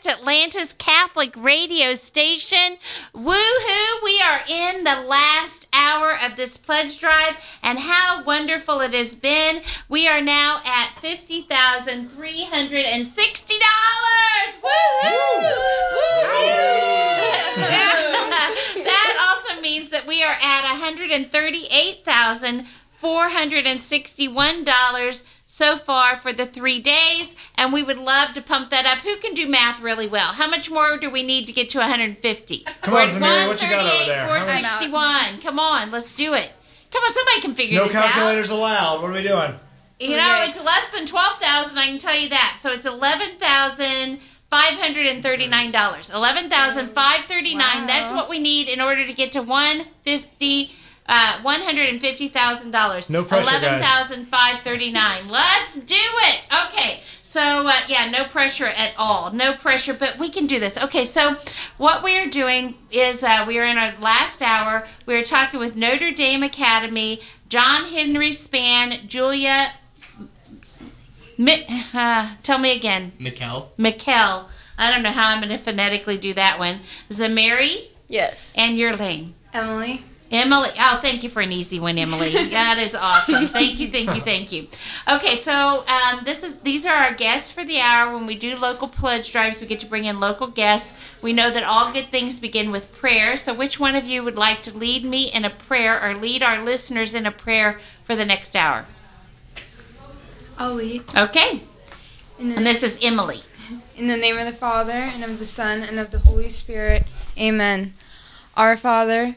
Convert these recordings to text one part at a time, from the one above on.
West Atlanta's Catholic radio station. Woohoo! We are in the last hour of this pledge drive, and how wonderful it has been. We are now at $50,360. Woohoo! that also means that we are at $138,461 so far for the three days, and we would love to pump that up. Who can do math really well? How much more do we need to get to 150? Come We're on, at Zamira, what you got over 138, there? 461. Come on, let's do it. Come on, somebody can figure No this out. No calculators allowed. What are we doing? You know, it's less than twelve thousand. I can tell you that. So it's eleven thousand five hundred and thirty-nine dollars. Eleven thousand five thirty-nine. Wow. That's what we need in order to get to one fifty. Uh, one hundred and fifty thousand dollars. No pressure, guys. Eleven thousand five thirty-nine. Let's do it. Okay. So uh, yeah, no pressure at all. No pressure, but we can do this. Okay. So what we are doing is uh, we are in our last hour. We are talking with Notre Dame Academy, John Henry Span, Julia Mi- uh, tell me again. Mikkel. Mikkel. I don't know how I'm going to phonetically do that one. Zamari Yes. and your name. Emily. Emily. Oh, thank you for an easy one, Emily. That is awesome. Thank you, thank you, thank you. Okay, so um, this is these are our guests for the hour. When we do local pledge drives, we get to bring in local guests. We know that all good things begin with prayer. So, which one of you would like to lead me in a prayer or lead our listeners in a prayer for the next hour? I'll lead. Okay, the, and this is Emily. in the name of the Father, and of the Son, and of the Holy Spirit. Amen. Our Father,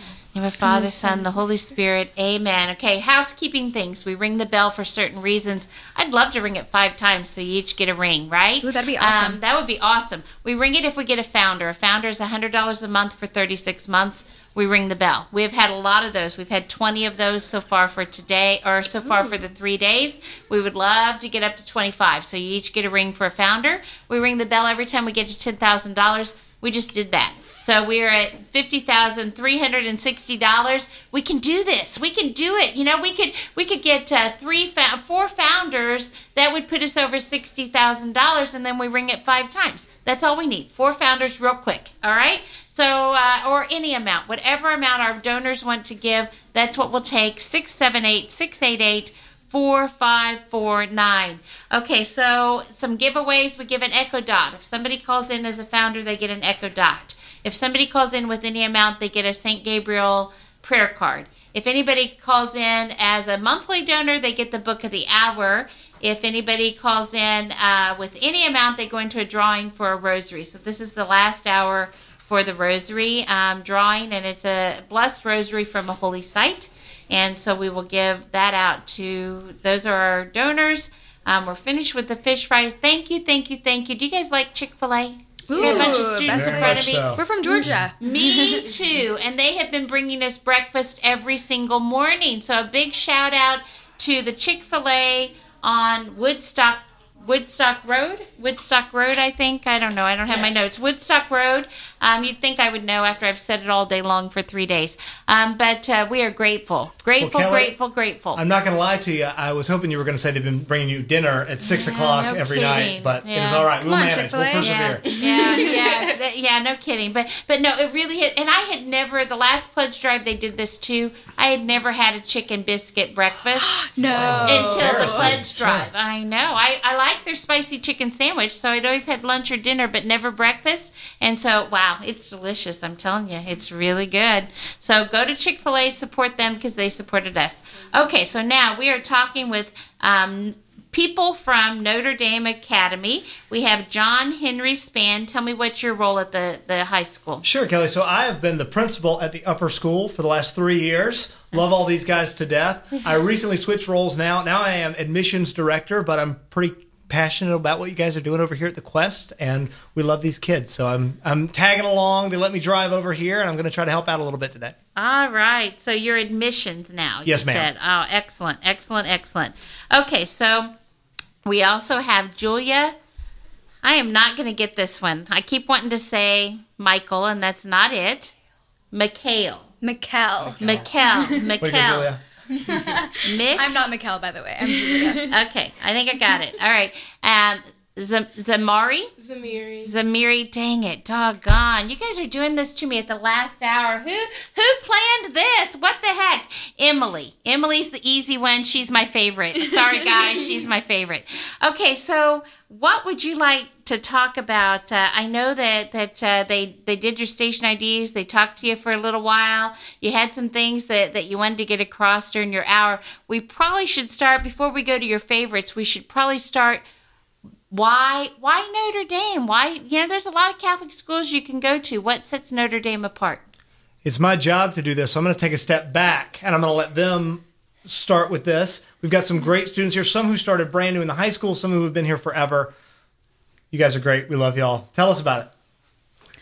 In the Father, Son, the Holy Spirit. Amen. Okay, housekeeping things. We ring the bell for certain reasons. I'd love to ring it five times so you each get a ring, right? Ooh, that'd be awesome. Um, that would be awesome. We ring it if we get a founder. A founder is $100 a month for 36 months. We ring the bell. We've had a lot of those. We've had 20 of those so far for today, or so far for the three days. We would love to get up to 25. So you each get a ring for a founder. We ring the bell every time we get to $10,000. We just did that. So we're at fifty thousand three hundred and sixty dollars. We can do this. We can do it. You know, we could we could get uh, three fou- four founders that would put us over sixty thousand dollars, and then we ring it five times. That's all we need. Four founders, real quick. All right. So uh, or any amount, whatever amount our donors want to give, that's what we'll take. Six seven eight six eight eight. 4549. Okay, so some giveaways. We give an Echo Dot. If somebody calls in as a founder, they get an Echo Dot. If somebody calls in with any amount, they get a St. Gabriel prayer card. If anybody calls in as a monthly donor, they get the book of the hour. If anybody calls in uh, with any amount, they go into a drawing for a rosary. So this is the last hour for the rosary um, drawing, and it's a blessed rosary from a holy site. And so we will give that out to those are our donors. Um, we're finished with the fish fry. Thank you, thank you, thank you. Do you guys like Chick Fil A? Ooh, a bunch of students in front of me. so. We're from Georgia. Mm-hmm. Me too. And they have been bringing us breakfast every single morning. So a big shout out to the Chick fil A on Woodstock. Woodstock Road, Woodstock Road, I think. I don't know. I don't have my notes. Woodstock Road. Um, you'd think I would know after I've said it all day long for three days. Um, but uh, we are grateful, grateful, Kelly, grateful, grateful. I'm not going to lie to you. I was hoping you were going to say they've been bringing you dinner at six Yeah, o'clock no every kidding. night, but it is Yeah. all right. Come we'll on, manage. We'll Chick-fil-A. persevere. Yeah, yeah, yeah, that- yeah. No kidding, but but no, it really hit. And I had never the last pledge drive they did this too. I had never had a chicken biscuit breakfast No. until the Embarrassing. pledge Sure. drive. I know. I I like their spicy chicken sandwich, so I'd always had lunch or dinner, but never breakfast. And so, wow, it's delicious. I'm telling you, it's really good. So go to Chick Fil A, support them because they supported us. Okay, so now we are talking with. Um, People from Notre Dame Academy. We have John Henry Span. Tell me what's your role at the, the high school. Sure, Kelly. So I have been the principal at the upper school for the last three years. Love all these guys to death. I recently switched roles now. Now I am admissions director, but I'm pretty passionate about what you guys are doing over here at the Quest, and we love these kids. So I'm I'm tagging along. They let me drive over here, and I'm going to try to help out a little bit today. All right. So you're admissions now. Yes, ma'am. Said. Oh, excellent, excellent, excellent. Okay, so we also have Julia. I am not going to get this one. I keep wanting to say Michael, and that's not it. Mikhail. Mikkel. Mikhail. Way to go, Mikhail. I'm not Mikkel, by the way. I'm Julia. Okay, I think I got it. All right. Um, Z- Zamari? Zamiri. Zamiri, dang it, doggone. You guys are doing this to me at the last hour. Who who planned this? What the heck? Emily. Emily's the easy one. She's my favorite. Sorry, guys, she's my favorite. Okay, so what would you like to talk about? Uh, I know that that uh, they they did your station IDs. They talked to you for a little while. You had some things that that you wanted to get across during your hour. We probably should start before we go to your favorites. We should probably start why why Notre Dame? Why you know there's a lot of Catholic schools you can go to. What sets Notre Dame apart? It's my job to do this. So I'm going to take a step back, and I'm going to let them start with this. We've got some great students here. Some who started brand new in the high school. Some who have been here forever. You guys are great. We love y'all. Tell us about it.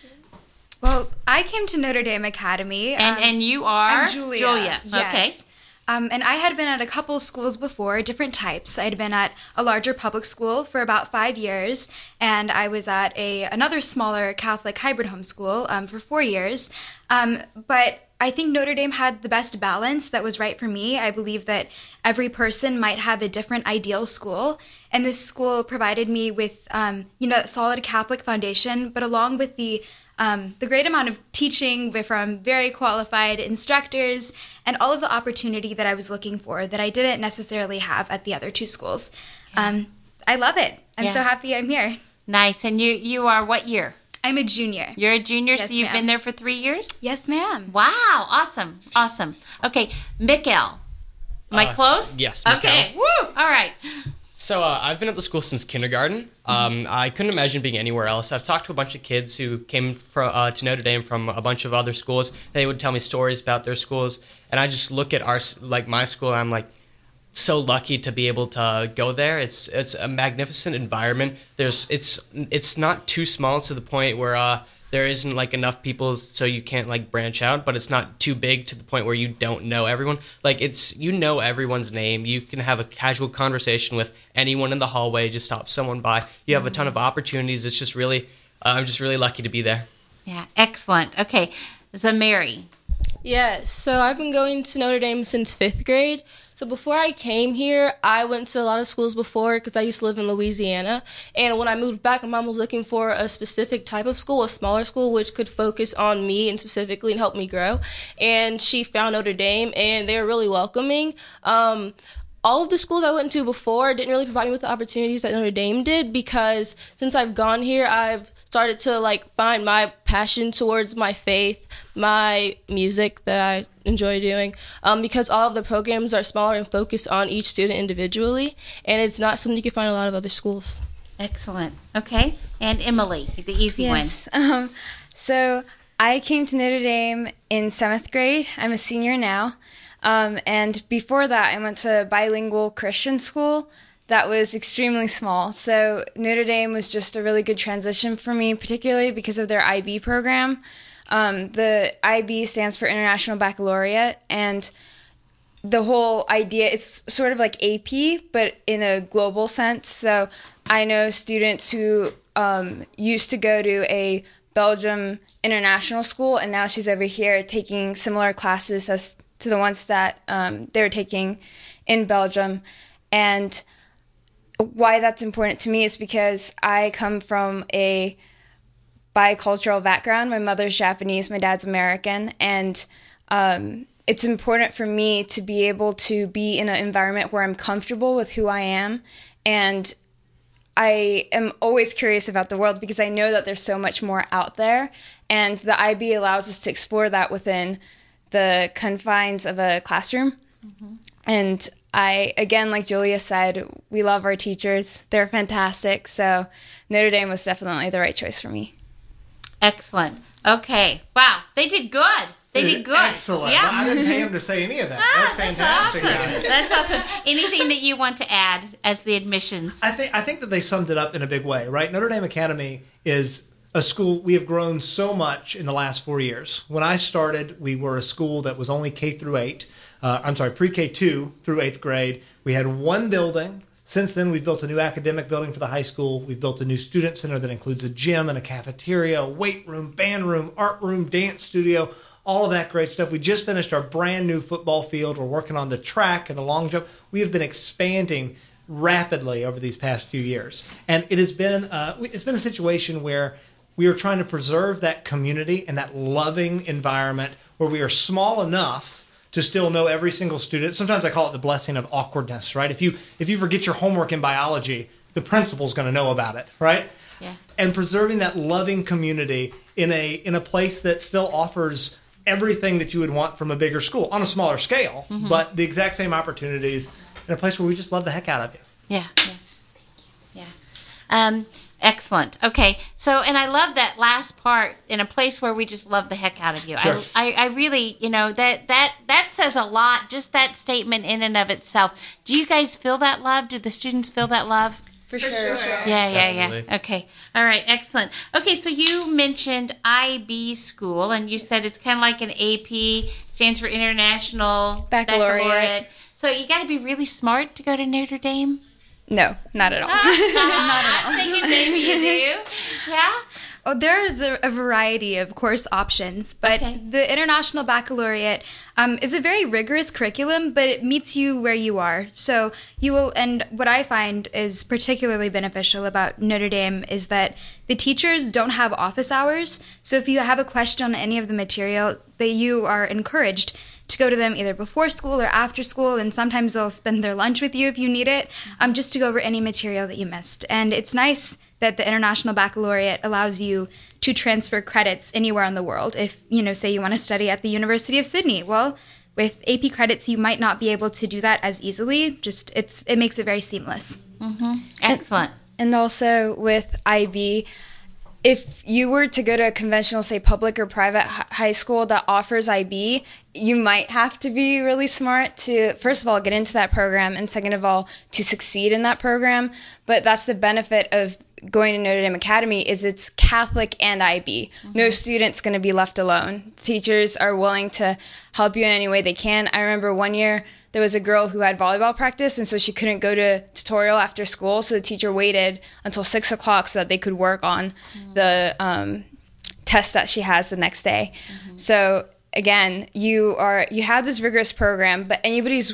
well, I came to Notre Dame Academy. And um, and you are I'm Julia. Julia. Yes. Okay. Um, and I had been at a couple schools before, different types. I had been at a larger public school for about five years, and I was at a another smaller Catholic hybrid homeschool um, for four years. Um, but I think Notre Dame had the best balance that was right for me. I believe that every person might have a different ideal school, and this school provided me with, um, you know, that solid Catholic foundation, but along with the um, the great amount of teaching from very qualified instructors and all of the opportunity that I was looking for that I didn't necessarily have at the other two schools. Um, I love it. I'm Yeah. so happy I'm here. Nice. And you you are what year? I'm a junior. You're a junior, Yes, so you've ma'am. been there for three years. Yes, ma'am. Wow. Awesome. Awesome. Okay, Mikkel. Am I Uh, close? yes, Okay. Woo. All right. So uh, I've been at the school since kindergarten. Um, I couldn't imagine being anywhere else. I've talked to a bunch of kids who came from uh, to Notre Dame from a bunch of other schools. They would tell me stories about their schools, and I just look at our like my school. And I'm like so lucky to be able to go there. It's it's a magnificent environment. There's it's it's not too small to the point where uh, there isn't like enough people so you can't like branch out, but it's not too big to the point where you don't know everyone. Like it's you know everyone's name. You can have a casual conversation with anyone in the hallway. Just stop someone by. You have a ton of opportunities. It's just really uh, I'm just really lucky to be there. Yeah. Excellent. Okay, Zamiri. Yes, so I've been going to Notre Dame since fifth grade. So before I came here, I went to a lot of schools before because I used to live in Louisiana. And when I moved back, my mom was looking for a specific type of school, a smaller school, which could focus on me and specifically and help me grow. And she found Notre Dame, and they were really welcoming. Um, all of the schools I went to before didn't really provide me with the opportunities that Notre Dame did because since I've gone here, I've started to like find my passion towards my faith, my music that I enjoy doing. Um, because all of the programs are smaller and focused on each student individually, and it's not something you can find a lot of other schools. Excellent. Okay, and Emily, the easy one. Yes. Um, so I came to Notre Dame in seventh grade. I'm a senior now. Um, and before that, I went to a bilingual Christian school that was extremely small. So Notre Dame was just a really good transition for me, particularly because of their IB program. Um, the IB stands for International Baccalaureate, and the whole idea it's sort of like AP, but in a global sense. So I know students who um, used to go to a Belgium international school, and now she's over here taking similar classes as to the ones that um, they were taking in Belgium. And why that's important to me is because I come from a bicultural background. My mother's Japanese, my dad's American, and um, it's important for me to be able to be in an environment where I'm comfortable with who I am, and I am always curious about the world because I know that there's so much more out there, and the IB allows us to explore that within the confines of a classroom. And I, again, like Julia said, we love our teachers. They're fantastic. So Notre Dame was definitely the right choice for me. Excellent. Okay. Wow, they did good. They did good. Excellent. Yeah. Well, I didn't pay him to say any of that. Ah, That's fantastic, That's awesome. That's awesome. Anything that you want to add as the admissions? I think I think that they summed it up in a big way, right? Notre Dame Academy is a school we have grown so much in the last four years. When I started, we were a school that was only K through eight. Uh, I'm sorry, pre K two through eighth grade. We had one building. Since then, we've built a new academic building for the high school. We've built a new student center that includes a gym and a cafeteria, a weight room, band room, art room, dance studio, all of that great stuff. We just finished our brand new football field. We're working on the track and the long jump. We have been expanding rapidly over these past few years, and it has been uh, it's been a situation where we are trying to preserve that community and that loving environment where we are small enough to still know every single student. Sometimes I call it the blessing of awkwardness, right? If you if you forget your homework in biology, the principal's going to know about it, right? Yeah. And preserving that loving community in a in a place that still offers everything that you would want from a bigger school on a smaller scale, but the exact same opportunities in a place where we just love the heck out of you. Yeah. Yeah. Yeah. Um, excellent. Okay. So, and I love that last part in a place where we just love the heck out of you. Sure. I, I, I really, you know, that, that, that says a lot, just that statement in and of itself. Do you guys feel that love? Do the students feel that love? For, sure. Yeah, yeah, yeah. Definitely. Okay. All right. Excellent. Okay. So you mentioned IB school, and you said it's kind of like an AP, stands for International Baccalaureate. So you got to be really smart to go to Notre Dame. No, not at all. not at I'm thinking maybe you do. Yeah. Oh, there's a, a variety of course options, but Okay. the International Baccalaureate um, is a very rigorous curriculum, but it meets you where you are. So you will, and what I find is particularly beneficial about Notre Dame is that the teachers don't have office hours. So if you have a question on any of the material, that you are encouraged to go to them either before school or after school, and sometimes they'll spend their lunch with you if you need it, um, just to go over any material that you missed. And it's nice that the International Baccalaureate allows you to transfer credits anywhere in the world. If, you know, say you want to study at the University of Sydney, well, with AP credits, you might not be able to do that as easily. Just it's it makes it very seamless. Excellent. And also with IB, if you were to go to a conventional, say, public or private hi- high school that offers IB, you might have to be really smart to, first of all, get into that program, and second of all, to succeed in that program. But that's the benefit of going to Notre Dame Academy is it's Catholic and IB. Mm-hmm. No student's going to be left alone. Teachers are willing to help you in any way they can. I remember one year there was a girl who had volleyball practice, and so she couldn't go to tutorial after school. So the teacher waited until six o'clock so that they could work on the um, test that she has the next day. So again, you are you have this rigorous program, but anybody's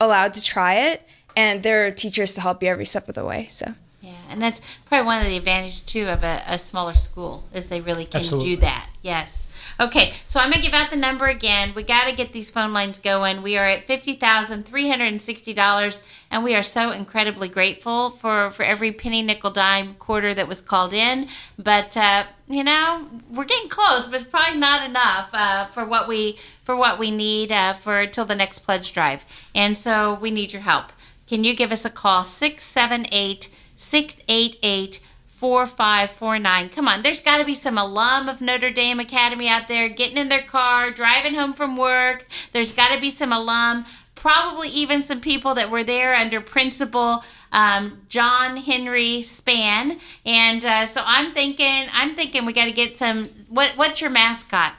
allowed to try it, and there are teachers to help you every step of the way. So. Yeah, and that's probably one of the advantages too of a, a smaller school is they really can Absolutely. do that. Yes. Okay, so I'm gonna give out the number again. We got to get these phone lines going. We are at fifty thousand three hundred and sixty dollars, and we are so incredibly grateful for for every penny, nickel, dime, quarter that was called in. But uh, you know, we're getting close, but it's probably not enough uh, for what we for what we need uh, for till the next pledge drive. And so we need your help. Can you give us a call? 678 688 4549. Come on, there's got to be some alum of Notre Dame Academy out there getting in their car, driving home from work. There's got to be some alum, probably even some people that were there under Principal um, John Henry Span. And uh, so I'm thinking, I'm thinking we got to get some. What What's your mascot?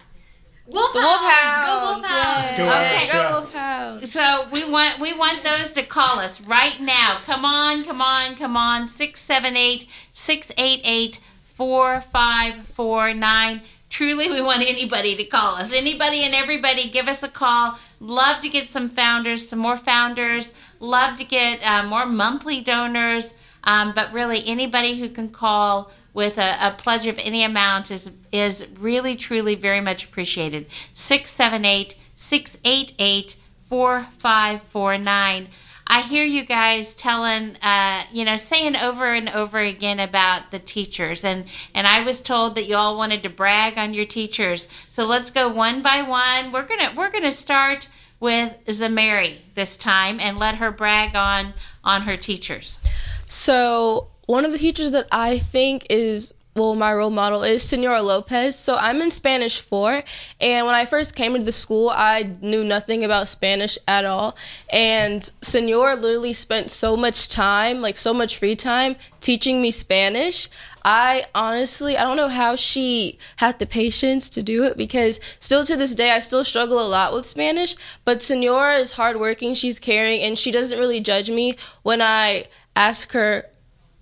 Wolfhounds! Go Wolfhounds! go Okay. Wolfhounds. Go Yeah. Wolfhounds. So we want we want those to call us right now. Come on, come on, come on. 678 688 4549. Truly, we want anybody to call us. Anybody and everybody, give us a call. Love to get some founders, some more founders. Love to get uh, more monthly donors. Um, but really, anybody who can call with a, a pledge of any amount is is really, truly, very much appreciated. 678 688 4549. I hear you guys telling, uh, you know, saying over and over again about the teachers, and and I was told that you all wanted to brag on your teachers. So let's go one by one. We're gonna we're gonna start with Zamari this time and let her brag on on her teachers. So one of the teachers that I think is well, my role model is Senora Lopez. So I'm in Spanish 4. And when I first came into the school, I knew nothing about Spanish at all. And Senora literally spent so much time, like so much free time, teaching me Spanish. I honestly, I don't know how she had the patience to do it because still to this day, I still struggle a lot with Spanish. But Senora is hardworking, she's caring, and she doesn't really judge me when I ask her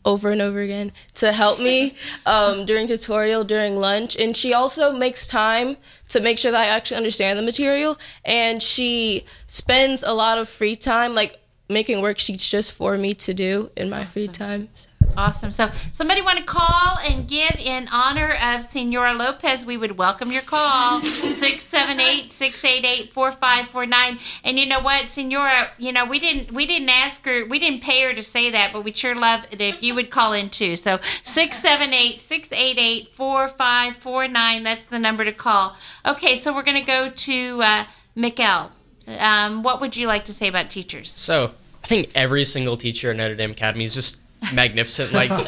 over and over again to help me um, during tutorial, during lunch. And she also makes time to make sure that I actually understand the material. And she spends a lot of free time, like making worksheets just for me to do in my free time. So. Awesome. So, somebody want to call and give in honor of Senora Lopez? We would welcome your call 678 688 4549. And you know what, Senora, you know, we didn't we didn't ask her, we didn't pay her to say that, but we'd sure love it if you would call in too. So, 678 688 4549. That's the number to call. Okay, so we're going to go to uh, Mikkel. Um, what would you like to say about teachers? So I think every single teacher at Notre Dame Academy is just magnificent. Like, I, I,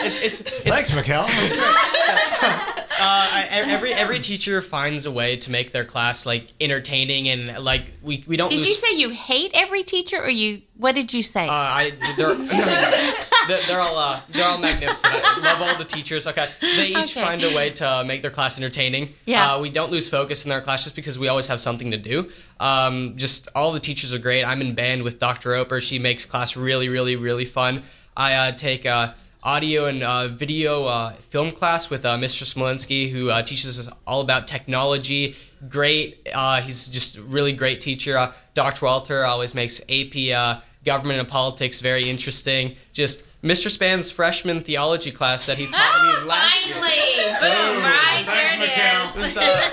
I, it's, it's, it's, Thanks, Mikhail. uh, I, every every teacher finds a way to make their class like entertaining and like we, we don't. Did lose, you say you hate every teacher, or you? What did you say? Uh, I they're, they're, they're all uh, they're all magnificent. I love all the teachers. Okay, they each Okay. find a way to make their class entertaining. Yeah. uh, we don't lose focus in their class just because we always have something to do. Um, just all the teachers are great. I'm in band with Dr. Oper. She makes class really, really, really fun. I uh, take uh, audio and uh, video uh, film class with uh, Mr. Smolinski, who uh, teaches us all about technology. Great. Uh, he's just a really great teacher. Uh, Dr. Walter always makes AP uh, government and politics very interesting. Just Mr. Span's freshman theology class that he taught me last year. Finally! Boom! Right there it It is. was uh,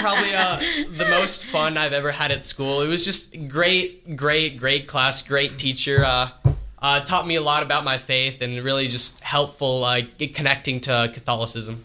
probably uh, the most fun I've ever had at school. It was just great, great, great class, great teacher. Uh, uh, taught me a lot about my faith and really just helpful uh, connecting to Catholicism.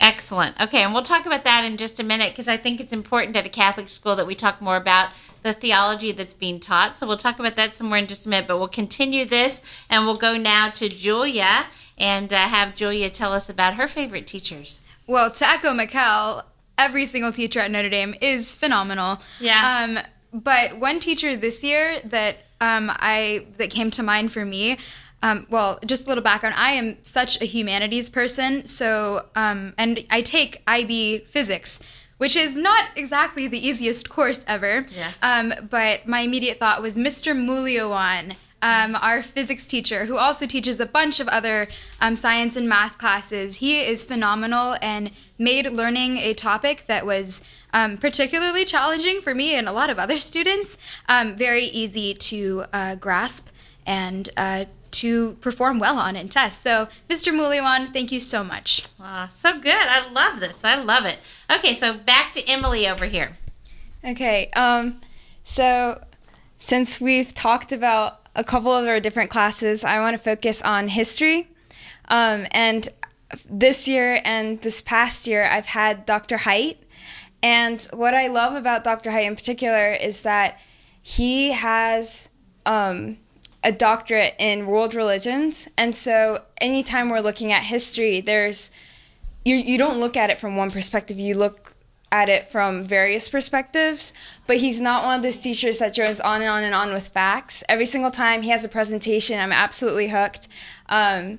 Excellent. Okay, and we'll talk about that in just a minute because I think it's important at a Catholic school that we talk more about the theology that's being taught. So we'll talk about that some more in just a minute. But we'll continue this and we'll go now to Julia and uh, have Julia tell us about her favorite teachers. Well, to echo Mikkel, every single teacher at Notre Dame is phenomenal. Yeah. Um, but one teacher this year that um, I that came to mind for me. Um, well, just a little background. I am such a humanities person, so um, and I take IB physics, which is not exactly the easiest course ever. Yeah. Um, but my immediate thought was Mr. Mulioan, um, our physics teacher, who also teaches a bunch of other um, science and math classes. He is phenomenal and made learning a topic that was um, particularly challenging for me and a lot of other students um, very easy to uh, grasp and uh, to perform well on in tests. So, Mr. Mulioan, thank you so much. Ah, so good. I love this. I love it. Okay, so back to Emily over here. Okay, um, so since we've talked about a couple of our different classes, I want to focus on history. Um, and this year and this past year, I've had Dr. Height. And what I love about Dr. Height in particular is that he has um, a doctorate in world religions. And so anytime we're looking at history, there's you you don't look at it from one perspective. You look at it from various perspectives. But he's not one of those teachers that goes on and on and on with facts. Every single time he has a presentation, I'm absolutely hooked. Um,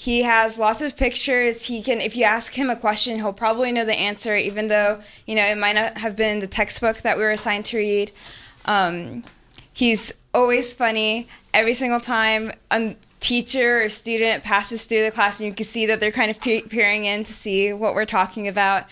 he has lots of pictures. He can, if you ask him a question, he'll probably know the answer, even though you know it might not have been the textbook that we were assigned to read. Um, he's always funny. Every single time a teacher or student passes through the class, and you can see that they're kind of pe- peering in to see what we're talking about.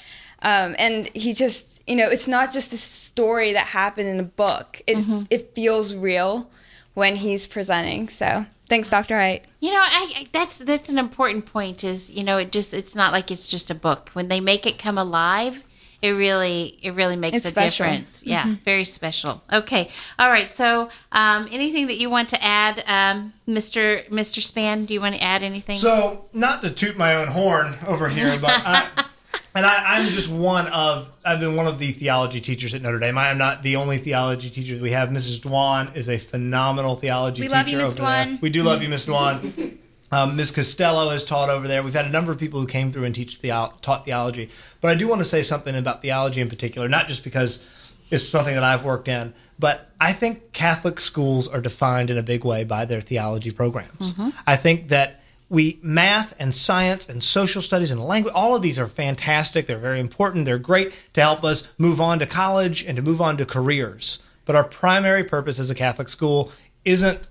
Um, and he just, you know, it's not just a story that happened in a book. It it feels real when he's presenting. So thanks, Dr. Height. You know, I, I that's that's an important point. Is you know, it just it's not like it's just a book. When they make it come alive, it really it really makes It's a special. difference. Yeah, very special. Okay, all right. So, um, anything that you want to add, um, Mister Mister Span? Do you want to add anything? So, not to toot my own horn over here, but I, and I, I'm just one of I've been one of the theology teachers at Notre Dame. I am not the only theology teacher that we have. Mrs. Dwan is a phenomenal theology We teacher. love you, Miss. Dwan. We do love you, Miss Dwan. Um, Ms. Costello has taught over there. We've had a number of people who came through and teach theo- taught theology. But I do want to say something about theology in particular, not just because it's something that I've worked in, but I think Catholic schools are defined in a big way by their theology programs. I think that we math and science and social studies and language all of these are fantastic. They're very important. They're great to help us move on to college and to move on to careers. But our primary purpose as a catholic school isn't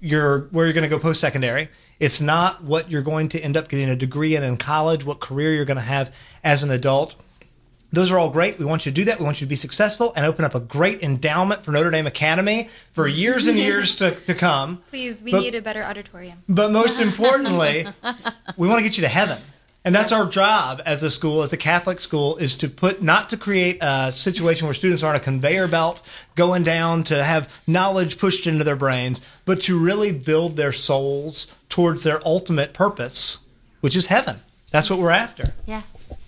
your where you're going to go post secondary it's not what you're going to end up getting a degree in in college what career you're going to have as an adult those are all great. We want you to do that. We want you to be successful and open up a great endowment for Notre Dame Academy for years and years to, to come. Please, we But- need a better auditorium. But most importantly, we want to get you to heaven. And that's our job as a school, as a Catholic school, is to put, not to create a situation where students are on a conveyor belt going down to have knowledge pushed into their brains, but to really build their souls towards their ultimate purpose, which is heaven. That's what we're after. Yeah.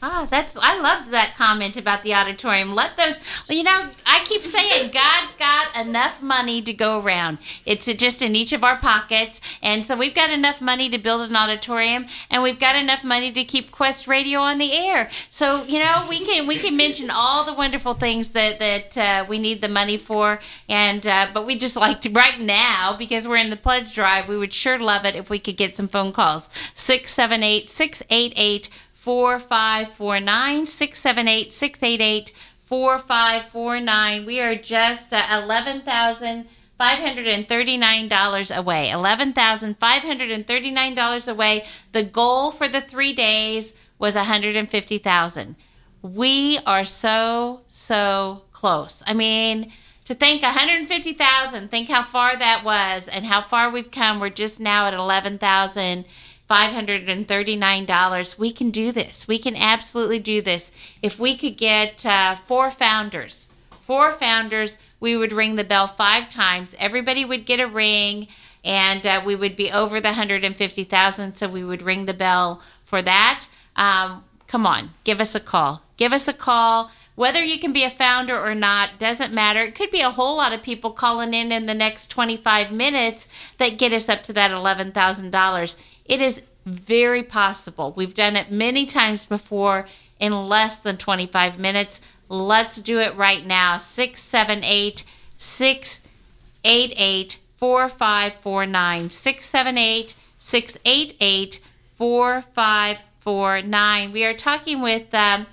Ah, that's I love that comment about the auditorium. Let those you know, I keep saying God's got enough money to go around. It's just in each of our pockets. And so we've got enough money to build an auditorium and we've got enough money to keep Quest Radio on the air. So, you know, we can we can mention all the wonderful things that that uh, we need the money for and uh, but we just like to right now because we're in the pledge drive, we would sure love it if we could get some phone calls. 678 688 4549 678 688 4549. We are just uh, $11,539 away. $11,539 away. The goal for the three days was 150000 We are so, so close. I mean, to think 150,000, think how far that was and how far we've come. We're just now at 11,000. $539. We can do this. We can absolutely do this. If we could get uh, four founders, four founders, we would ring the bell five times. Everybody would get a ring, and uh, we would be over the 150,000. So we would ring the bell for that. Um, come on, give us a call. Give us a call. Whether you can be a founder or not doesn't matter. It could be a whole lot of people calling in in the next 25 minutes that get us up to that $11,000. It is very possible. We've done it many times before in less than 25 minutes. Let's do it right now. 678 688 4549. 678 688 4549. We are talking with. Um,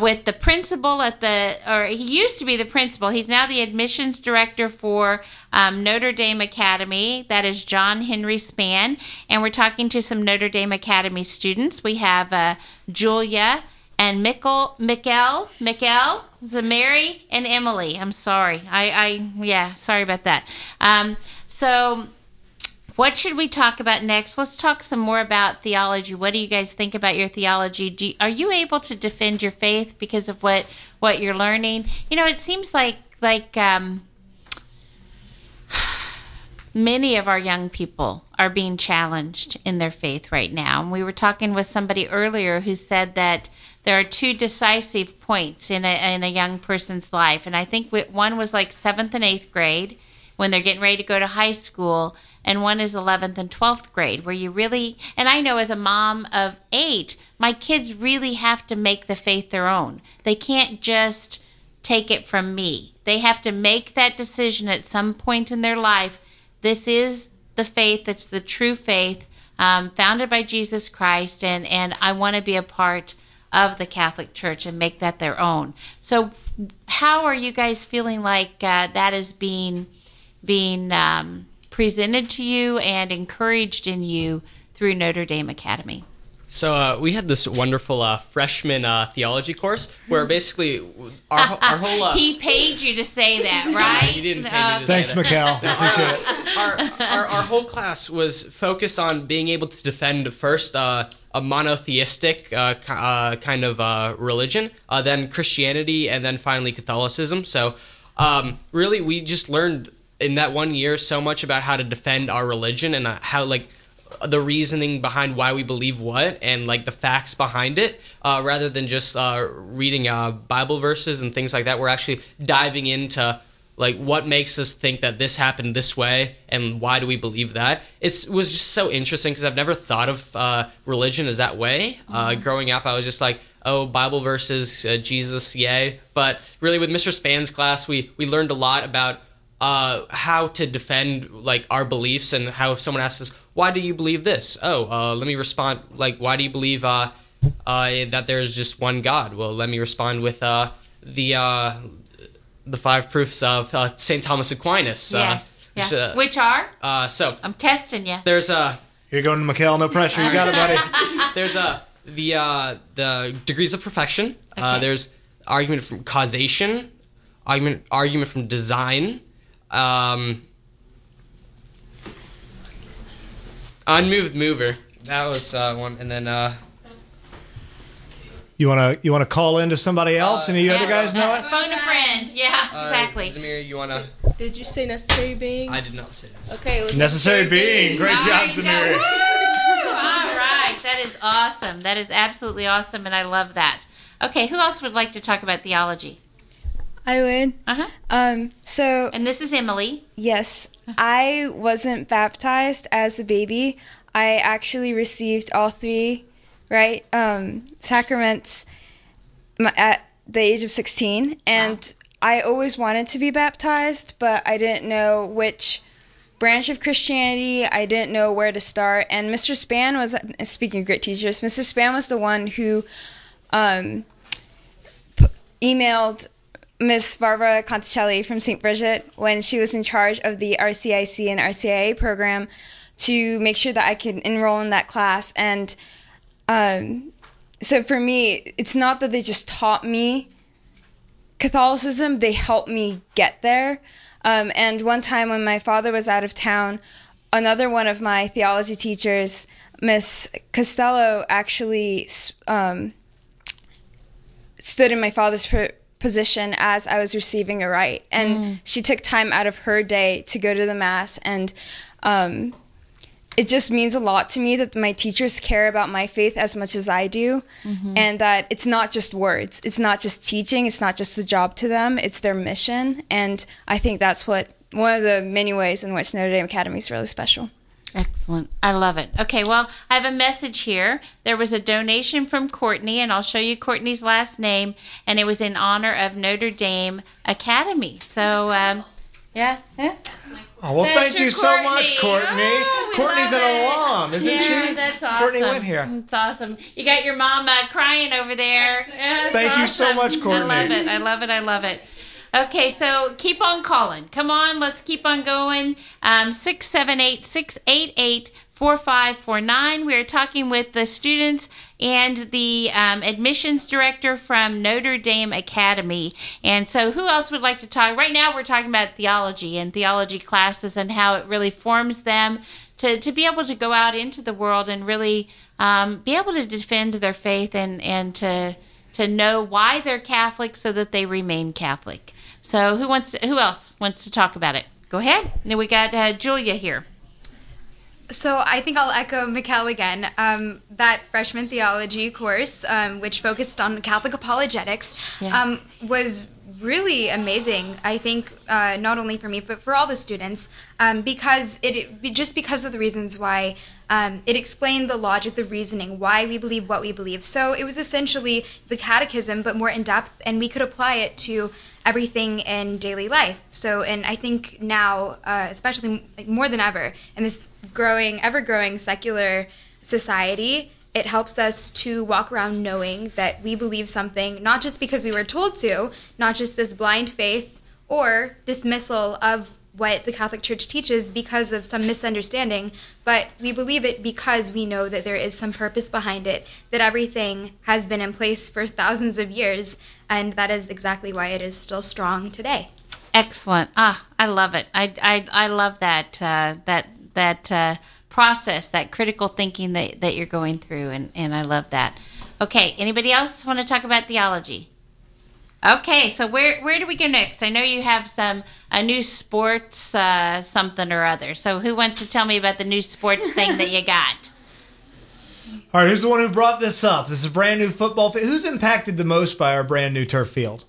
with the principal at the, or he used to be the principal. He's now the admissions director for um, Notre Dame Academy. That is John Henry Span. And we're talking to some Notre Dame Academy students. We have uh, Julia and Mikkel, Mikkel, Mikkel, Mary and Emily. I'm sorry. I, I, yeah, sorry about that. Um, so, what should we talk about next? Let's talk some more about theology. What do you guys think about your theology? You, are you able to defend your faith because of what what you're learning? You know, it seems like like um, many of our young people are being challenged in their faith right now. And we were talking with somebody earlier who said that there are two decisive points in a in a young person's life, and I think one was like seventh and eighth grade when they're getting ready to go to high school and one is 11th and 12th grade where you really and i know as a mom of eight my kids really have to make the faith their own. They can't just take it from me. They have to make that decision at some point in their life. This is the faith that's the true faith um, founded by jesus christ and and i want to be a part of the catholic church and make that their own. So how are you guys feeling like uh, that is being being um, presented to you and encouraged in you through Notre Dame Academy. So uh, we had this wonderful uh, freshman uh, theology course where basically our, our whole uh, he paid you to say that, right? he didn't pay me to Thanks, that. Mikkel. Appreciate it. our, our, our whole class was focused on being able to defend first uh, a monotheistic uh, uh, kind of uh, religion, uh, then Christianity, and then finally Catholicism. So, um, really, we just learned in that one year so much about how to defend our religion and uh, how, like, the reasoning behind why we believe what and like the facts behind it uh, rather than just uh, reading uh, bible verses and things like that. We're actually diving into like what makes us think that this happened this way and why do we believe that. It's, it was just so interesting because i've never thought of uh, religion as that way. Uh, growing up i was just like oh bible verses uh, jesus yay. But really with mr span's class we we learned a lot about uh, how to defend like our beliefs and how if someone asks us why do you believe this oh uh, let me respond like why do you believe uh, uh, that there's just one god well let me respond with uh, the uh, the five proofs of uh, Saint Thomas Aquinas. Yes. Uh, which, Yeah. uh, Which are? uh, so I'm testing you. there's a You're going to Mikhail, no pressure. You got it, buddy. there's a the uh, the degrees of perfection. Uh, Okay. there's argument from causation, argument argument from design, um, unmoved mover. That was uh, one, and then uh, You wanna you wanna call in to somebody else? Any other guys know Uh, it? Phone a friend. Yeah, uh, exactly. Zamir, you wanna? Did you say necessary being? I did not say this. okay, it was Necessary being. Great All job, right, go. Samiri. Woo! All right, that is awesome. That is absolutely awesome, and I love that. Okay, who else would like to talk about theology? I would. Uh huh. Um, so And this is Emily. Yes, I wasn't baptized as a baby. I actually received all three, right, um, sacraments at the age of 16. And I always wanted to be baptized, but I didn't know which branch of Christianity. I didn't know where to start. And Mr. Span was, speaking of great teachers, Mr. Span was the one who um, p- emailed Miss Barbara Conticelli from St. Bridget when she was in charge of the RCIC and RCIA program to make sure that I could enroll in that class. And um, so for me, it's not that they just taught me Catholicism, they helped me get there. Um, and one time when my father was out of town, another one of my theology teachers, Miss Costello, actually um, stood in my father's pr- position as I was receiving a rite. And she took time out of her day to go to the Mass. And um, it just means a lot to me that my teachers care about my faith as much as I do. And that it's not just words, it's not just teaching, it's not just a job to them, it's their mission. And I think that's what one of the many ways in which Notre Dame Academy is really special. Excellent. I love it. Okay, well, I have a message here. There was a donation from Courtney, and I'll show you Courtney's last name, and it was in honor of Notre Dame Academy. So, um, yeah, yeah. Oh, well, That's thank you so much, Courtney. Courtney. Oh, Courtney's an it. alum, isn't yeah, she? that's awesome. Courtney went here. It's awesome. You got your mom uh, crying over there. Yeah, that's Thank you so much, Courtney. I love it. I love it. I love it. Okay, so keep on calling. Come on, let's keep on going. Um, 678 688 4549. We are talking with the students and the um, admissions director from Notre Dame Academy. And so, who else would like to talk? Right now, we're talking about theology and theology classes and how it really forms them to, to be able to go out into the world and really um, be able to defend their faith and, and to to know why they're Catholic so that they remain Catholic. So who wants to, who else wants to talk about it? Go ahead. Then we got uh, Julia here. So I think I'll echo Mikhail again. Um, that freshman theology course, um, which focused on Catholic apologetics, Yeah. um, was really amazing. I think uh, not only for me but for all the students, um, because it, just because of the reasons why um, it explained the logic, the reasoning, why we believe what we believe. So it was essentially the catechism, but more in depth, and we could apply it to everything in daily life. So, and I think now, uh, especially like more than ever, in this growing, ever growing secular society, it helps us to walk around knowing that we believe something, not just because we were told to, not just this blind faith or dismissal of what the Catholic Church teaches because of some misunderstanding, but we believe it because we know that there is some purpose behind it, that everything has been in place for thousands of years, and that is exactly why it is still strong today. Excellent. Ah, I love it. I I, I love that uh, that that uh, process, that critical thinking that, that you're going through, and, and I love that. Okay, anybody else want to talk about theology? Okay, so where where do we go next? I know you have some a new sports uh, something or other. So who wants to tell me about the new sports thing that you got? All right, who's the one who brought this up? This is a brand new football field. Who's impacted the most by our brand new turf field?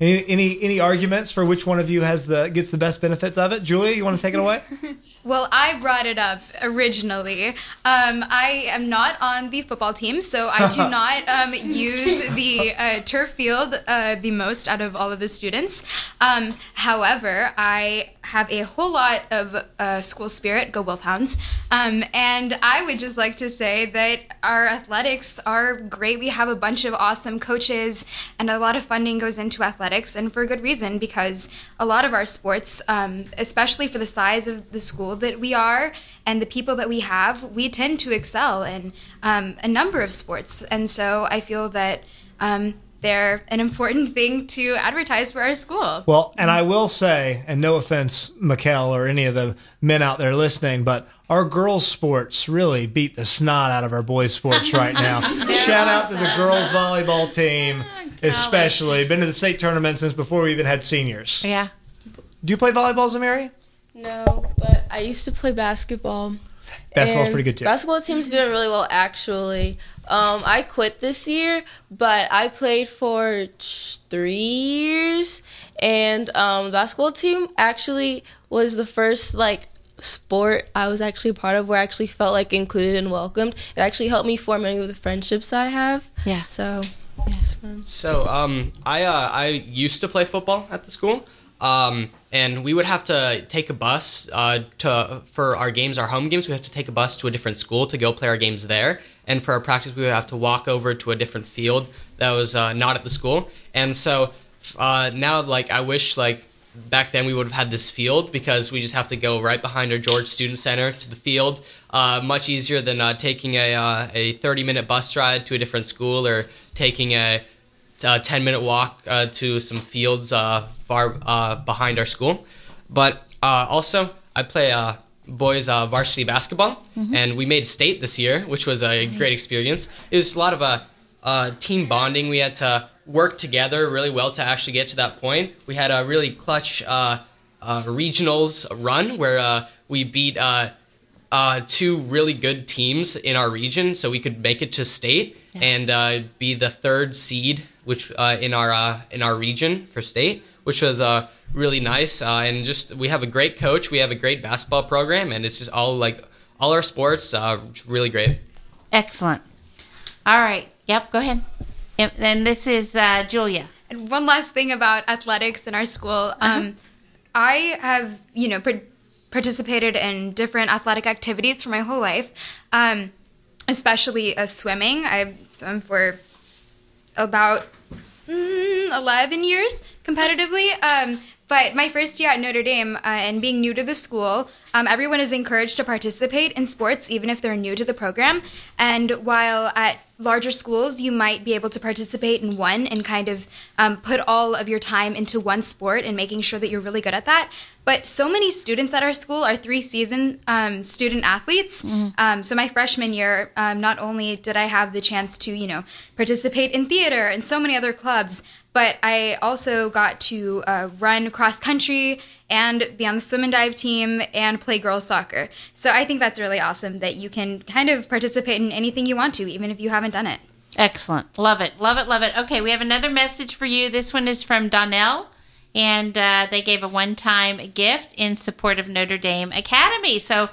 Any, any any arguments for which one of you has the gets the best benefits of it? Julia, you want to take it away? Well, I brought it up originally. Um, I am not on the football team, so I do not um, use the uh, turf field uh, the most out of all of the students. Um, however, I have a whole lot of uh, school spirit, go Wolfhounds, um, and I would just like to say that our athletics are great. We have a bunch of awesome coaches, and a lot of funding goes into athletics, and for a good reason because a lot of our sports, um, especially for the size of the school that we are and the people that we have, we tend to excel in um, a number of sports. And so I feel that um, they're an important thing to advertise for our school. Well, and I will say, and no offense, Mikkel or any of the men out there listening, but our girls' sports really beat the snot out of our boys' sports right now. Shout out to the girls' volleyball team, especially. Been to the state tournament since before we even had seniors. Yeah. Do you play volleyball, Zamari? No, but I used to play basketball. Basketball's and pretty good too. Basketball team's doing really well, actually. Um, I quit this year, but I played for three years, and um, the basketball team actually was the first like sport I was actually part of where I actually felt like included and welcomed. It actually helped me form many of the friendships I have. Yeah. So, it's fun. So um, I uh, I used to play football at the school, um, and we would have to take a bus uh, to for our games, our home games. We have to take a bus to a different school to go play our games there. And for our practice, we would have to walk over to a different field that was uh, not at the school. And so uh, now, like I wish like back then we would have had this field because we just have to go right behind our George Student Center to the field. Uh, much easier than uh, taking a uh, a 30 minute bus ride to a different school or taking a, a 10 minute walk uh, to some fields uh, far uh, behind our school. But uh, also, I play uh, boys uh, varsity basketball, and we made state this year, which was a great experience. It was a lot of uh, uh, team bonding. We had to work together really well to actually get to that point. We had a really clutch uh, uh, regionals run where uh, we beat uh, uh, two really good teams in our region, so we could make it to state and uh, be the third seed, which uh, in our uh, in our region for state, which was uh, really nice. Uh, and just we have a great coach, we have a great basketball program, and it's just all like all our sports, uh, really great. Excellent. All right. Yep. Go ahead. And this is uh, Julia. And one last thing about athletics in our school. Um, I have, you know, par- participated in different athletic activities for my whole life, um, especially uh, swimming. I've swum for about mm, 11 years competitively. Um, but my first year at Notre Dame uh, and being new to the school, um, everyone is encouraged to participate in sports even if they're new to the program. And while at larger schools, you might be able to participate in one and kind of um, put all of your time into one sport and making sure that you're really good at that. But so many students at our school are three season um, student athletes. Um, so my freshman year, um, not only did I have the chance to, you know, participate in theater and so many other clubs, but I also got to uh, run cross country and be on the swim and dive team and play girls soccer. So I think that's really awesome that you can kind of participate in anything you want to, even if you haven't done it. Excellent. Love it. Love it. Love it. Okay, we have another message for you. This one is from Donnell, and uh, they gave a one time gift in support of Notre Dame Academy. So,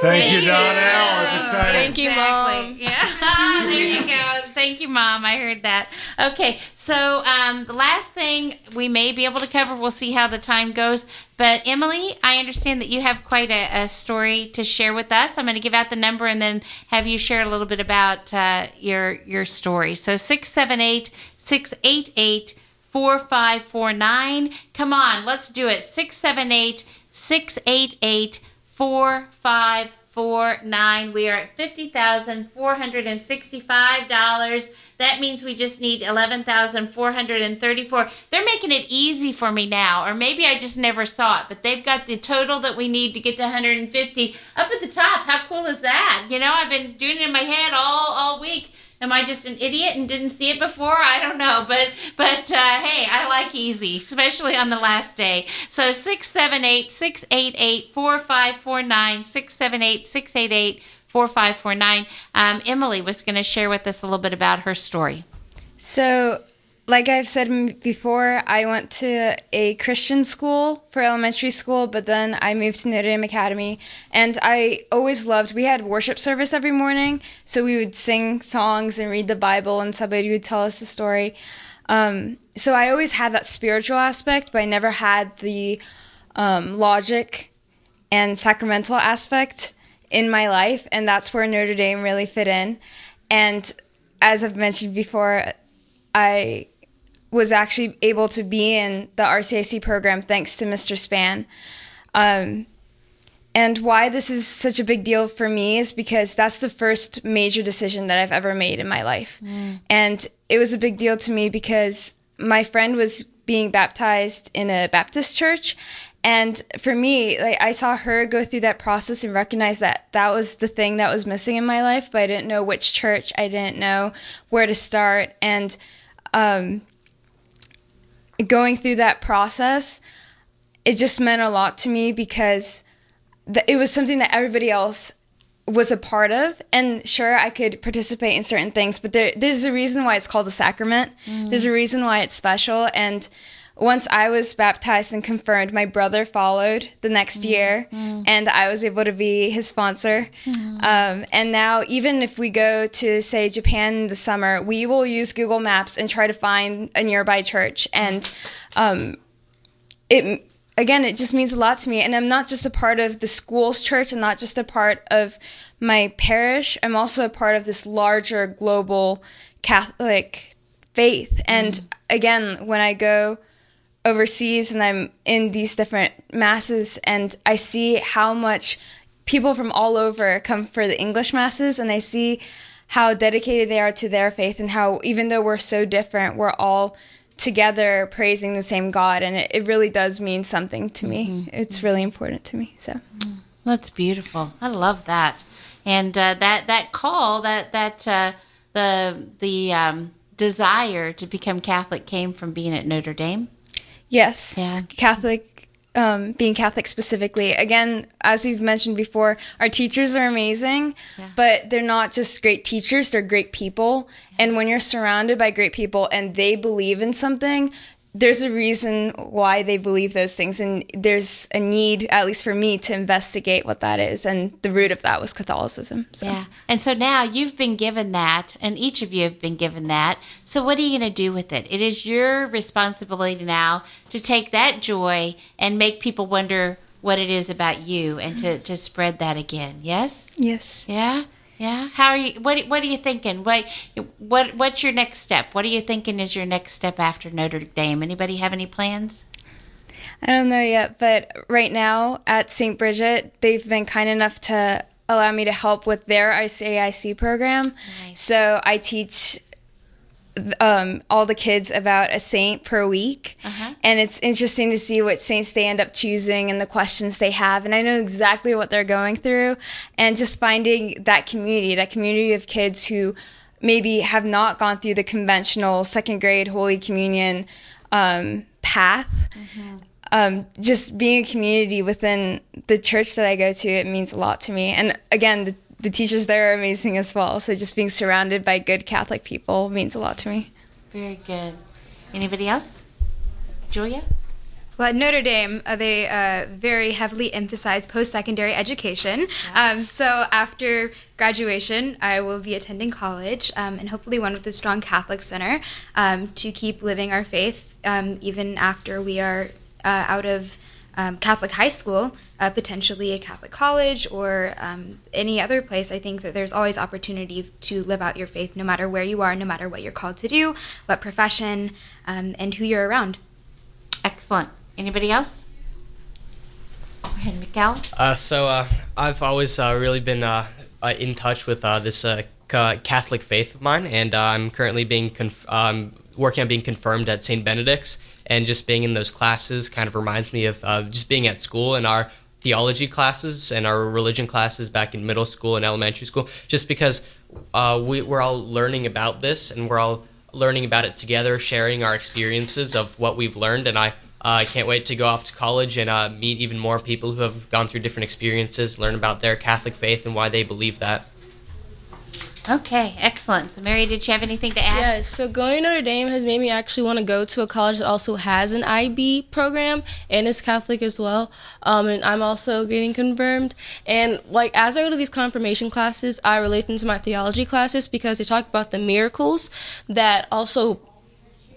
Thank you, Donnell. It's exciting. Thank you, Mom. Yeah. there you go. Thank you, Mom. I heard that. Okay. So, um, the last thing we may be able to cover, we'll see how the time goes. But, Emily, I understand that you have quite a, a story to share with us. I'm going to give out the number and then have you share a little bit about uh, your, your story. So, 678 688 4549. Come on, let's do it. 678 688 4549. We are at $50,465. That means we just need 11,434. They're making it easy for me now, or maybe I just never saw it, but they've got the total that we need to get to 150 up at the top. How cool is that? You know, I've been doing it in my head all all week. Am I just an idiot and didn't see it before? I don't know, but but uh, hey, I like easy, especially on the last day. So 678-688-4549, 678-688-4549. Um, Emily was going to share with us a little bit about her story. So, like I've said before, I went to a Christian school for elementary school, but then I moved to Notre Dame Academy. And I always loved, we had worship service every morning. So we would sing songs and read the Bible, and somebody would tell us a story. Um, so I always had that spiritual aspect, but I never had the um, logic and sacramental aspect in my life. And that's where Notre Dame really fit in. And as I've mentioned before, I was actually able to be in the RCIC program thanks to Mr. Span. Um, and why this is such a big deal for me is because that's the first major decision that I've ever made in my life. Mm. And it was a big deal to me because my friend was being baptized in a Baptist church. And for me, like I saw her go through that process and recognize that that was the thing that was missing in my life, but I didn't know which church. I didn't know where to start. And um, going through that process, it just meant a lot to me because th- it was something that everybody else was a part of. And sure i could participate in certain things but there, there's a reason why it's called a sacrament. Mm. there's a reason why it's special. And once i was baptized and confirmed my brother followed the next mm. year mm. and i was able to be his sponsor mm. um, and now even if we go to say japan in the summer we will use google maps and try to find a nearby church and um, it again, it just means a lot to me. And I'm not just a part of the school's church. I'm not just a part of my parish. I'm also a part of this larger global Catholic faith. And mm. again, when I go overseas and I'm in these different masses and I see how much people from all over come for the English masses and I see how dedicated they are to their faith and how even though we're so different, we're all together praising the same God, and it, it really does mean something to me. Mm-hmm. It's really important to me. So mm. that's beautiful. I love that, and uh, that that call that that uh, the the um, desire to become Catholic came from being at Notre Dame. Yes, yeah. Catholic um, being Catholic specifically. Again, as we've mentioned before, our teachers are amazing, yeah. but they're not just great teachers, they're great people. Yeah. And when you're surrounded by great people and they believe in something, there's a reason why they believe those things and there's a need at least for me to investigate what that is and the root of that was catholicism so. yeah. And so now you've been given that and each of you have been given that. So what are you going to do with it? It is your responsibility now to take that joy and make people wonder what it is about you and to, to spread that again. Yes? Yes. Yeah yeah. How are you? What What are you thinking? What What What's your next step? What are you thinking is your next step after Notre Dame? Anybody have any plans? I don't know yet, but right now at St. Bridget, they've been kind enough to allow me to help with their ICAIC program. Nice. So I teach um, all the kids about a saint per week. Uh-huh. And it's interesting to see what saints they end up choosing and the questions they have. And I know exactly what they're going through. And just finding that community, that community of kids who maybe have not gone through the conventional second grade Holy Communion um, path. Mm-hmm. Um, just being a community within the church that I go to, it means a lot to me. And again, the the teachers there are amazing as well. So just being surrounded by good Catholic people means a lot to me. Very good. Anybody else? Julia? Well, at Notre Dame, uh, they uh, very heavily emphasize post secondary education. Yeah. Um, so after graduation, I will be attending college um, and hopefully one with a strong Catholic center um, to keep living our faith um, even after we are uh, out of um, Catholic high school, uh, potentially a Catholic college, or um, any other place, I think that there's always opportunity to live out your faith no matter where you are, no matter what you're called to do, what profession, um, and who you're around. Excellent. Anybody else? Go ahead, Mikael. Uh, so uh, I've always uh, really been uh, uh, in touch with this Catholic faith of mine, and I'm currently being conf- um, working on being confirmed at St. Benedict's and just being in those classes kind of reminds me of uh, just being at school and our theology classes and our religion classes back in middle school and elementary school just because uh, we, we're all learning about this and we're all learning about it together sharing our experiences of what we've learned and i uh, can't wait to go off to college and uh, meet even more people who have gone through different experiences, learn about their Catholic faith and why they believe that. Okay, excellent. So, Mary, did you have anything to add? Yes, so going to Notre Dame has made me actually want to go to a college that also has an IB program and is Catholic as well. Um, and I'm also getting confirmed. And like as I go to these confirmation classes, I relate them to my theology classes because they talk about the miracles that also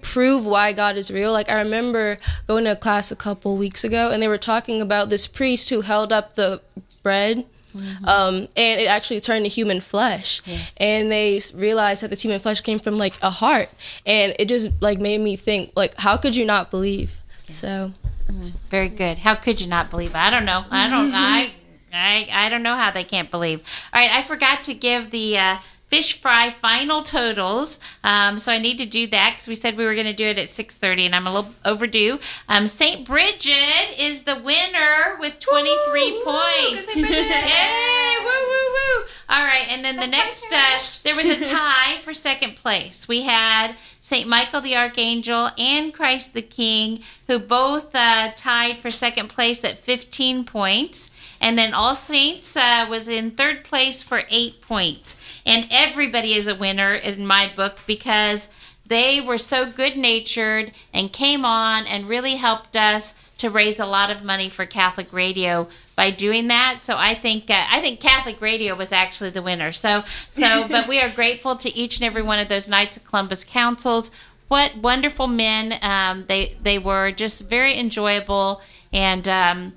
prove why God is real. Like I remember going to a class a couple weeks ago and they were talking about this priest who held up the bread Mm-hmm. Um, and it actually turned to human flesh. Yes. And they realized that this human flesh came from like a heart, and it just like made me think like, how could you not believe? Yeah. So, mm, very good. How could you not believe? I don't know. I don't. I. I, I don't know how they can't believe. All right, I forgot to give the uh, fish fry final totals. Um, so I need to do that because we said we were going to do it at 6.30 and I'm a little overdue. Um, St. Bridget is the winner with 23 woo, points. Woo, Yay! Woo, woo, woo. All right, and then the next, uh, there was a tie for second place. We had St. Michael the Archangel and Christ the King, who both uh, tied for second place at 15 points. And then All Saints uh, was in third place for eight points. And everybody is a winner in my book because they were so good natured and came on and really helped us to raise a lot of money for Catholic Radio by doing that. So I think uh, I think Catholic Radio was actually the winner. So so but we are grateful to each and every one of those Knights of Columbus councils. What wonderful men um, they they were just very enjoyable and um,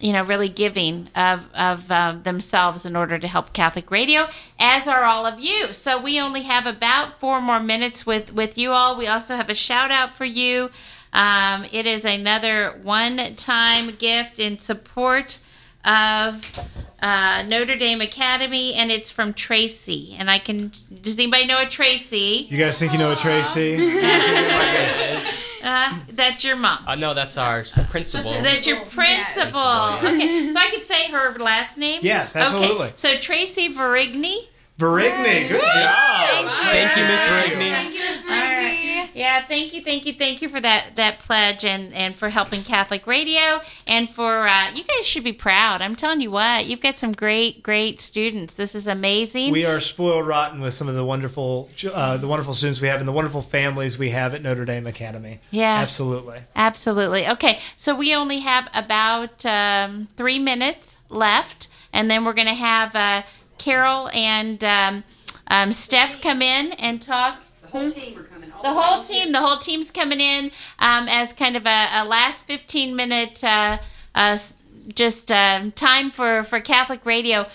you know, really giving of of um, themselves in order to help Catholic Radio, as are all of you. So we only have about four more minutes with with you all. We also have a shout out for you. Um, it is another one time gift in support of uh, Notre Dame Academy, and it's from Tracy. And I can. Does anybody know a Tracy? You guys think you know a Tracy? Uh, that's your mom. Uh, no, that's our principal. That's your principal. Yes. Okay, so I could say her last name. Yes, absolutely. Okay. So Tracy Verigny. Verigny, good job. Thank you, Miss Verigny. Thank you, Miss Verigny. Yeah, thank you, thank you, thank you for that that pledge and and for helping Catholic Radio and for uh, you guys should be proud. I'm telling you what, you've got some great great students. This is amazing. We are spoiled rotten with some of the wonderful uh, the wonderful students we have and the wonderful families we have at Notre Dame Academy. Yeah, absolutely, absolutely. Okay, so we only have about um, three minutes left, and then we're going to have uh, Carol and um, um, Steph come in and talk. The whole team are coming the whole team, the whole team's coming in um, as kind of a, a last 15 minute uh, uh, just uh, time for, for Catholic radio.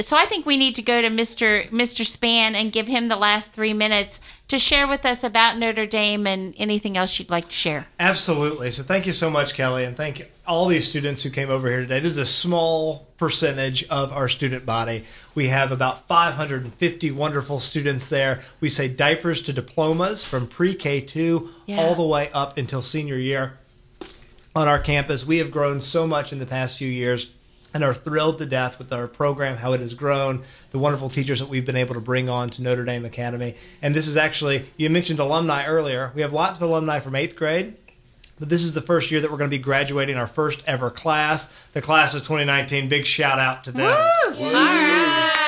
So I think we need to go to Mr. Mr. Span and give him the last three minutes to share with us about Notre Dame and anything else you'd like to share. Absolutely. So thank you so much, Kelly, and thank all these students who came over here today. This is a small percentage of our student body. We have about 550 wonderful students there. We say diapers to diplomas from pre K 2 yeah. all the way up until senior year on our campus. We have grown so much in the past few years and are thrilled to death with our program, how it has grown, the wonderful teachers that we've been able to bring on to Notre Dame Academy. And this is actually, you mentioned alumni earlier. We have lots of alumni from eighth grade. But this is the first year that we're going to be graduating our first ever class, the class of 2019. Big shout out to them. Woo! All right.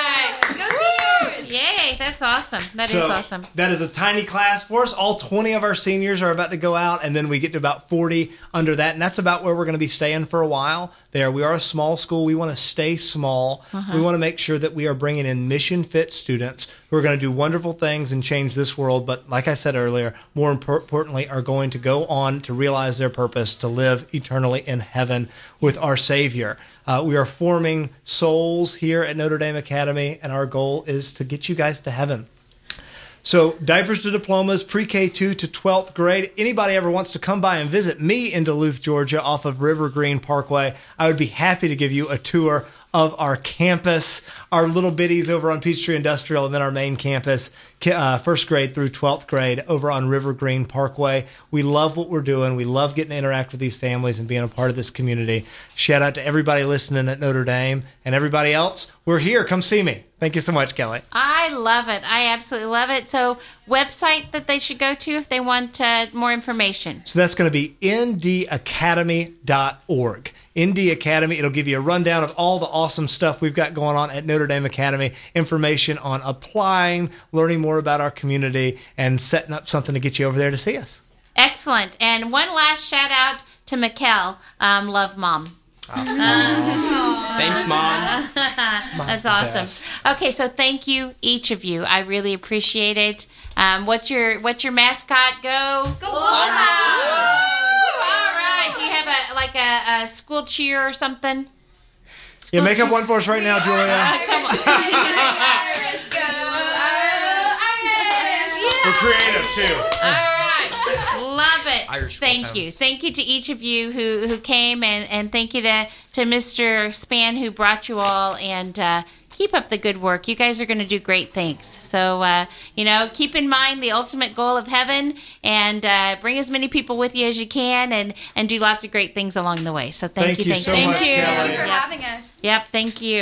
That's awesome. That so, is awesome. That is a tiny class for us. All 20 of our seniors are about to go out, and then we get to about 40 under that. And that's about where we're going to be staying for a while. There, we are a small school. We want to stay small. Uh-huh. We want to make sure that we are bringing in mission fit students who are going to do wonderful things and change this world. But like I said earlier, more importantly, are going to go on to realize their purpose to live eternally in heaven with our Savior. Uh, we are forming souls here at Notre Dame Academy, and our goal is to get you guys to heaven. So, diapers to diplomas, pre K 2 to 12th grade. Anybody ever wants to come by and visit me in Duluth, Georgia, off of River Green Parkway, I would be happy to give you a tour of our campus, our little biddies over on Peachtree Industrial, and then our main campus, uh, first grade through 12th grade over on River Green Parkway. We love what we're doing. We love getting to interact with these families and being a part of this community. Shout out to everybody listening at Notre Dame and everybody else. We're here. Come see me. Thank you so much, Kelly. I love it. I absolutely love it. So, website that they should go to if they want uh, more information. So that's going to be ndacademy.org ND Academy. It'll give you a rundown of all the awesome stuff we've got going on at Notre Dame Academy, information on applying, learning more about our community, and setting up something to get you over there to see us. Excellent. And one last shout out to Mikkel. Um, love mom. Thanks, mom. That's awesome. best. Okay, so thank you each of you. I really appreciate it. Um, what's your what's your mascot? Go go Wolfhounds! All right. Do you have a like a, a school cheer or something? Yeah, make up one for us right now, Julia. Come on. We're creative too. All right. Love it. Irish thank Wolfhounds. you. Thank you to each of you who, who came and, and thank you to, to Mr. Span who brought you all and uh, keep up the good work. You guys are going to do great things. So, uh, you know, keep in mind the ultimate goal of heaven and uh, bring as many people with you as you can and, and do lots of great things along the way. So thank, Thank you. you Thank so you. much, Thank you for Yep. having us. Yep. Thank you.